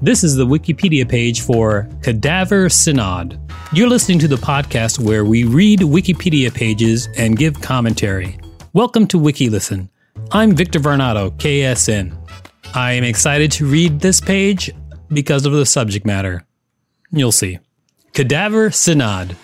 This is the Wikipedia page for Cadaver Synod. You're listening to the podcast where we read Wikipedia pages and give commentary. Welcome to WikiListen. I'm Victor Varnado, KSN. I am excited to read this page because of the subject matter. You'll see. Cadaver Synod.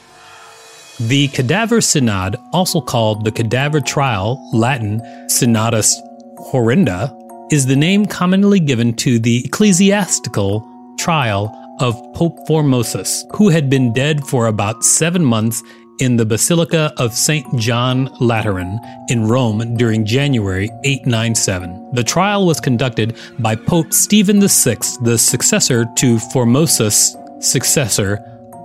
The Cadaver Synod, also called the Cadaver Trial, Latin Synodus Horrenda, is the name commonly given to the ecclesiastical trial of Pope Formosus, who had been dead for about seven months in the Basilica of St. John Lateran in Rome during January 897. The trial was conducted by Pope Stephen VI, the successor to Formosus' successor,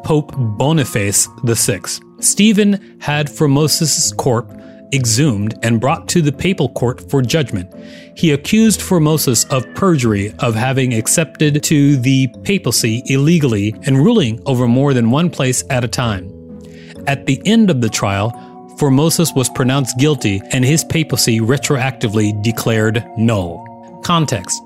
Pope Boniface VI. Stephen had Formosus' corpse exhumed and brought to the papal court for judgment. He accused Formosus of perjury, of having accepted to the papacy illegally and ruling over more than one place at a time. At the end of the trial, Formosus was pronounced guilty and his papacy retroactively declared null. Context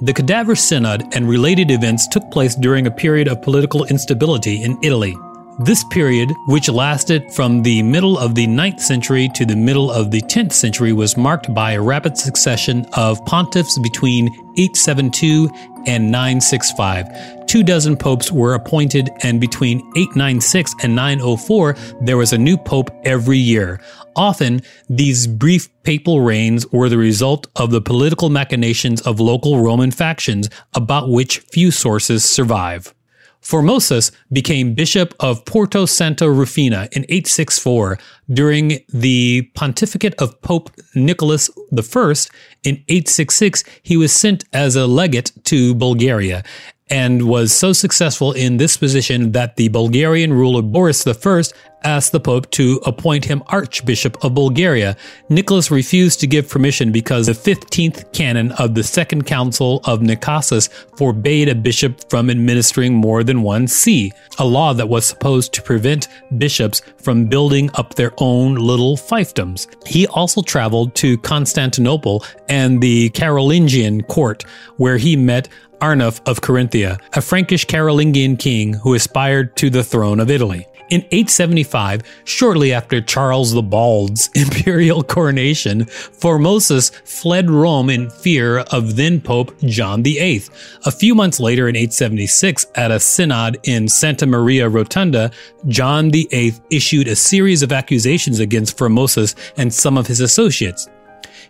The Cadaver Synod and related events took place during a period of political instability in Italy. This period, which lasted from the middle of the 9th century to the middle of the 10th century, was marked by a rapid succession of pontiffs between 872 and 965. Two dozen popes were appointed, and between 896 and 904, there was a new pope every year. Often, these brief papal reigns were the result of the political machinations of local Roman factions, about which few sources survive. Formosus became bishop of Porto Santa Rufina in 864 during the pontificate of Pope Nicholas I. In 866, he was sent as a legate to Bulgaria and was so successful in this position that the Bulgarian ruler Boris I asked the Pope to appoint him Archbishop of Bulgaria. Nicholas refused to give permission because the 15th canon of the Second Council of Nicaea forbade a bishop from administering more than one see, a law that was supposed to prevent bishops from building up their own little fiefdoms. He also traveled to Constantinople and the Carolingian court, where he met Arnulf of Carinthia, a Frankish Carolingian king who aspired to the throne of Italy. In 875, shortly after Charles the Bald's imperial coronation, Formosus fled Rome in fear of then Pope John VIII. A few months later, in 876, at a synod in Santa Maria Rotunda, John VIII issued a series of accusations against Formosus and some of his associates.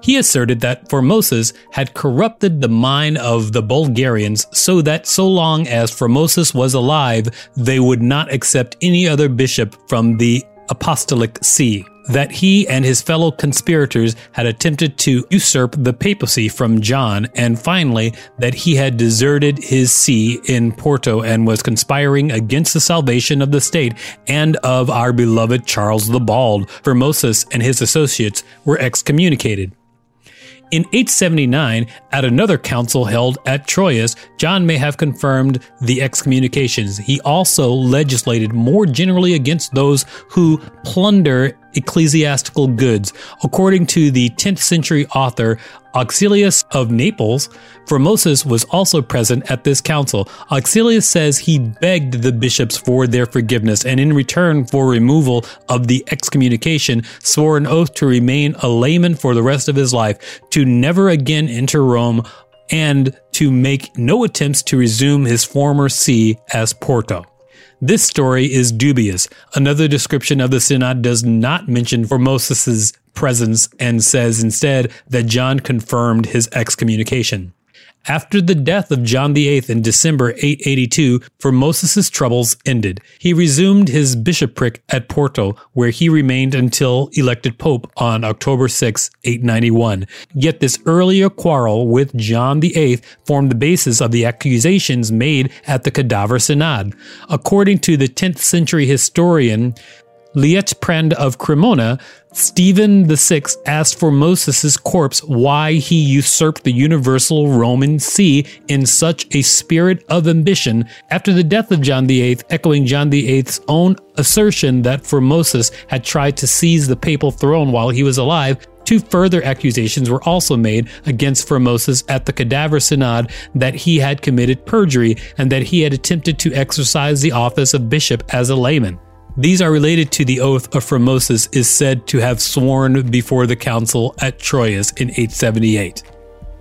He asserted that Formosus had corrupted the mind of the Bulgarians so that so long as Formosus was alive, they would not accept any other bishop from the Apostolic See. That he and his fellow conspirators had attempted to usurp the papacy from John, and finally, that he had deserted his see in Porto and was conspiring against the salvation of the state and of our beloved Charles the Bald. Formosus and his associates were excommunicated. In 879, at another council held at Troyes, John may have confirmed the excommunications. He also legislated more generally against those who plunder ecclesiastical goods. According to the 10th century author Auxilius of Naples, Formosus was also present at this council. Auxilius says he begged the bishops for their forgiveness and in return for removal of the excommunication swore an oath to remain a layman for the rest of his life, to never again enter Rome and to make no attempts to resume his former see as Porto. This story is dubious. Another description of the synod does not mention Formosus's presence and says instead that John confirmed his excommunication. After the death of John VIII in December 882, Formosus' troubles ended. He resumed his bishopric at Porto, where he remained until elected pope on October 6, 891. Yet this earlier quarrel with John VIII formed the basis of the accusations made at the Cadaver Synod. According to the 10th century historian Liutprand of Cremona, Stephen VI asked Formosus' corpse why he usurped the universal Roman see in such a spirit of ambition after the death of John VIII, echoing John VIII's own assertion that Formosus had tried to seize the papal throne while he was alive Two further accusations were also made against Formosus at the Cadaver Synod that he had committed perjury and that he had attempted to exercise the office of bishop as a layman. These are related to the oath of Formosus is said to have sworn before the council at Troyes in 878.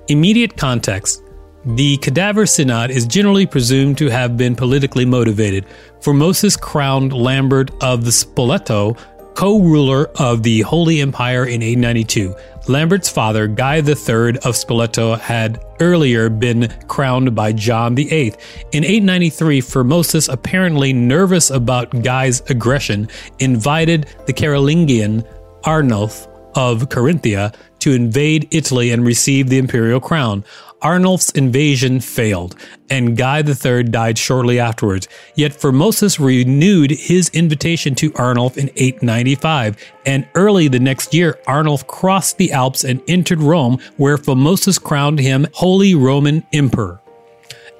Immediate context the Cadaver Synod is generally presumed to have been politically motivated. Formosus crowned Lambert of the Spoleto co-ruler of the Holy Empire in 892. Lambert's father, Guy III of Spoleto, had earlier been crowned by John VIII. In 893, Formosus, apparently nervous about Guy's aggression, invited the Carolingian Arnulf of Carinthia to invade Italy and receive the imperial crown. Arnulf's invasion failed, and Guy III died shortly afterwards. Yet Formosus renewed his invitation to Arnulf in 895, and early the next year, Arnulf crossed the Alps and entered Rome, where Formosus crowned him Holy Roman Emperor.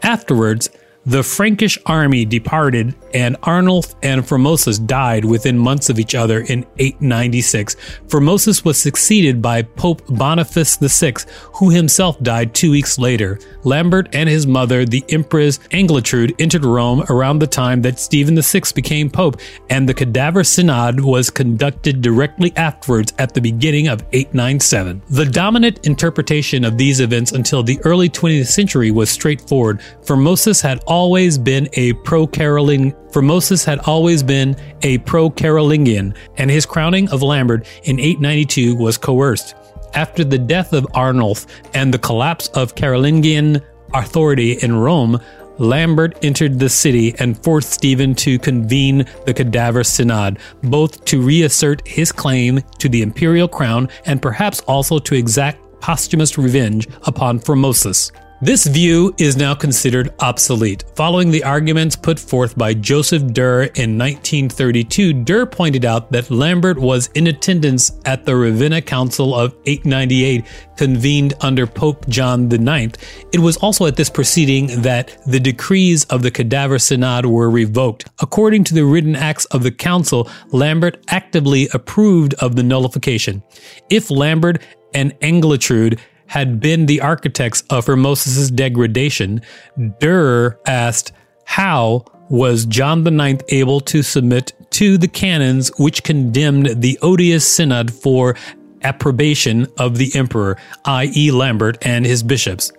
Afterwards, the Frankish army departed, and Arnulf and Formosus died within months of each other in 896. Formosus was succeeded by Pope Boniface VI, who himself died two weeks later. Lambert and his mother, the Empress Angiltrude, entered Rome around the time that Stephen VI became Pope, and the Cadaver Synod was conducted directly afterwards at the beginning of 897. The dominant interpretation of these events until the early 20th century was straightforward. Formosus had always been a pro-Caroling Formosus had always been a pro-Carolingian, and his crowning of Lambert in 892 was coerced. After the death of Arnulf and the collapse of Carolingian authority in Rome, Lambert entered the city and forced Stephen to convene the Cadaver Synod, both to reassert his claim to the imperial crown and perhaps also to exact posthumous revenge upon Formosus. This view is now considered obsolete. Following the arguments put forth by Joseph Duhr in 1932, Duhr pointed out that Lambert was in attendance at the Ravenna Council of 898 convened under Pope John IX. It was also at this proceeding that the decrees of the Cadaver Synod were revoked. According to the written acts of the council, Lambert actively approved of the nullification. If Lambert and Angiltrude had been the architects of Formosus' degradation, Duhr asked, How was John IX able to submit to the canons which condemned the odious synod for approbation of the emperor, i.e., Lambert and his bishops?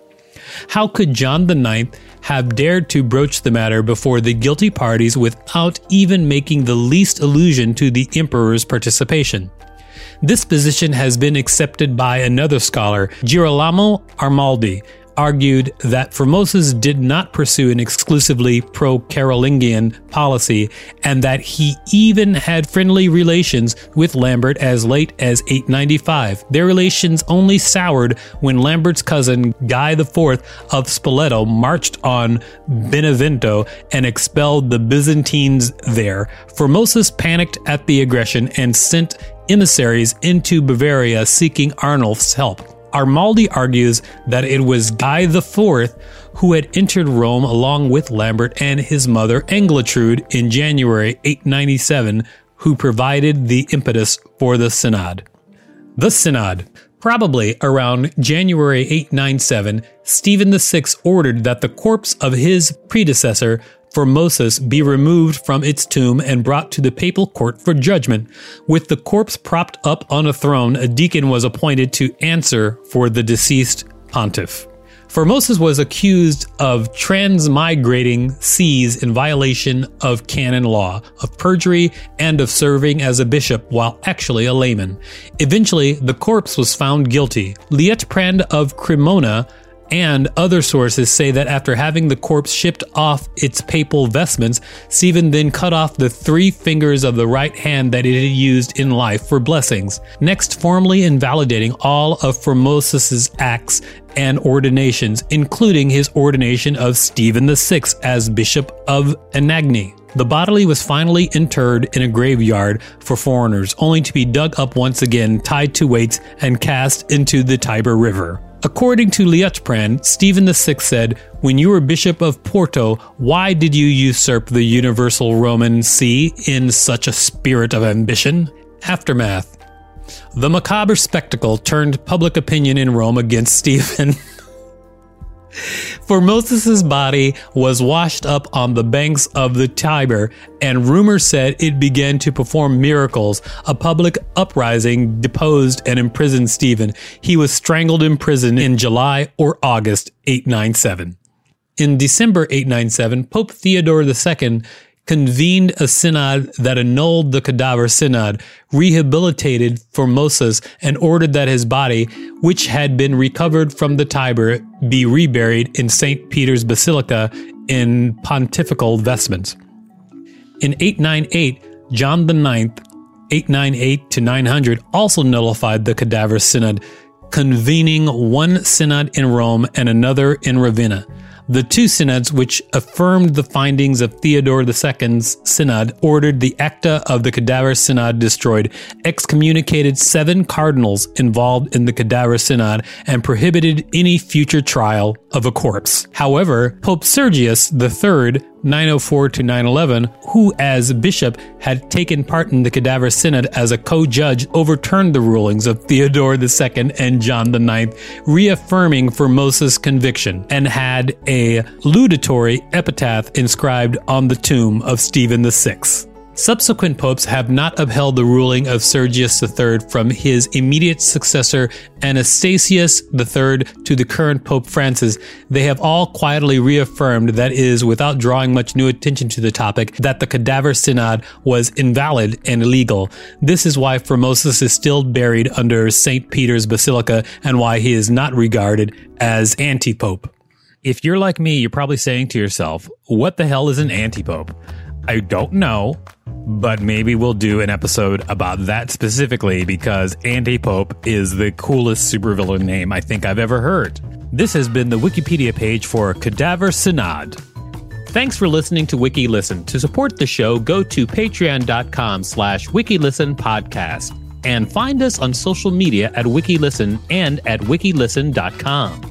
How could John IX have dared to broach the matter before the guilty parties without even making the least allusion to the emperor's participation? This position has been accepted by another scholar, Girolamo Arnaldi, argued that Formosus did not pursue an exclusively pro Carolingian policy and that he even had friendly relations with Lambert as late as 895. Their relations only soured when Lambert's cousin Guy IV of Spoleto marched on Benevento and expelled the Byzantines there. Formosus panicked at the aggression and sent emissaries into Bavaria seeking Arnulf's help. Arnaldi argues that it was Guy IV who had entered Rome along with Lambert and his mother Angiltrude in January 897 who provided the impetus for the synod. The synod. Probably around January 897, Stephen VI ordered that the corpse of his predecessor Formosus be removed from its tomb and brought to the papal court for judgment. With the corpse propped up on a throne, a deacon was appointed to answer for the deceased pontiff. Formosus was accused of transmigrating sees in violation of canon law, of perjury, and of serving as a bishop while actually a layman. Eventually, the corpse was found guilty. Liutprand of Cremona and other sources say that after having the corpse shipped off its papal vestments, Stephen then cut off the three fingers of the right hand that it had used in life for blessings, next formally invalidating all of Formosus's acts and ordinations, including his ordination of Stephen VI as Bishop of Anagni. The body was finally interred in a graveyard for foreigners, only to be dug up once again, tied to weights, and cast into the Tiber River. According to Liutprand, Stephen VI said, When you were Bishop of Porto, why did you usurp the universal Roman see in such a spirit of ambition? Aftermath. The macabre spectacle turned public opinion in Rome against Stephen. Formosus's body was washed up on the banks of the Tiber, and rumor said it began to perform miracles. A public uprising deposed and imprisoned Stephen. He was strangled in prison in July or August 897. In December 897, Pope Theodore II convened a synod that annulled the cadaver synod, rehabilitated Formosus, and ordered that his body, which had been recovered from the Tiber, be reburied in St. Peter's Basilica in pontifical vestments. In 898, John IX, 898 to 900, also nullified the cadaver synod, convening one synod in Rome and another in Ravenna. The two synods, which affirmed the findings of Theodore II's synod, ordered the Acta of the Cadaver Synod destroyed, excommunicated seven cardinals involved in the Cadaver Synod, and prohibited any future trial of a corpse. However, Pope Sergius III 904 to 911, who as bishop had taken part in the cadaver synod as a co-judge, overturned the rulings of Theodore II and John IX, reaffirming Formosa's conviction, and had a laudatory epitaph inscribed on the tomb of Stephen VI. Subsequent popes have not upheld the ruling of Sergius III from his immediate successor Anastasius III to the current Pope Francis. They have all quietly reaffirmed, that is, without drawing much new attention to the topic, that the cadaver synod was invalid and illegal. This is why Formosus is still buried under St. Peter's Basilica and why he is not regarded as anti pope. If you're like me, you're probably saying to yourself, what the hell is an anti pope? I don't know, but maybe we'll do an episode about that specifically because Anti Pope is the coolest supervillain name I think I've ever heard. This has been the Wikipedia page for Cadaver Synod. Thanks for listening to WikiListen. To support the show, go to patreon.com slash wikilisten podcast and find us on social media at WikiListen and at wikilisten.com.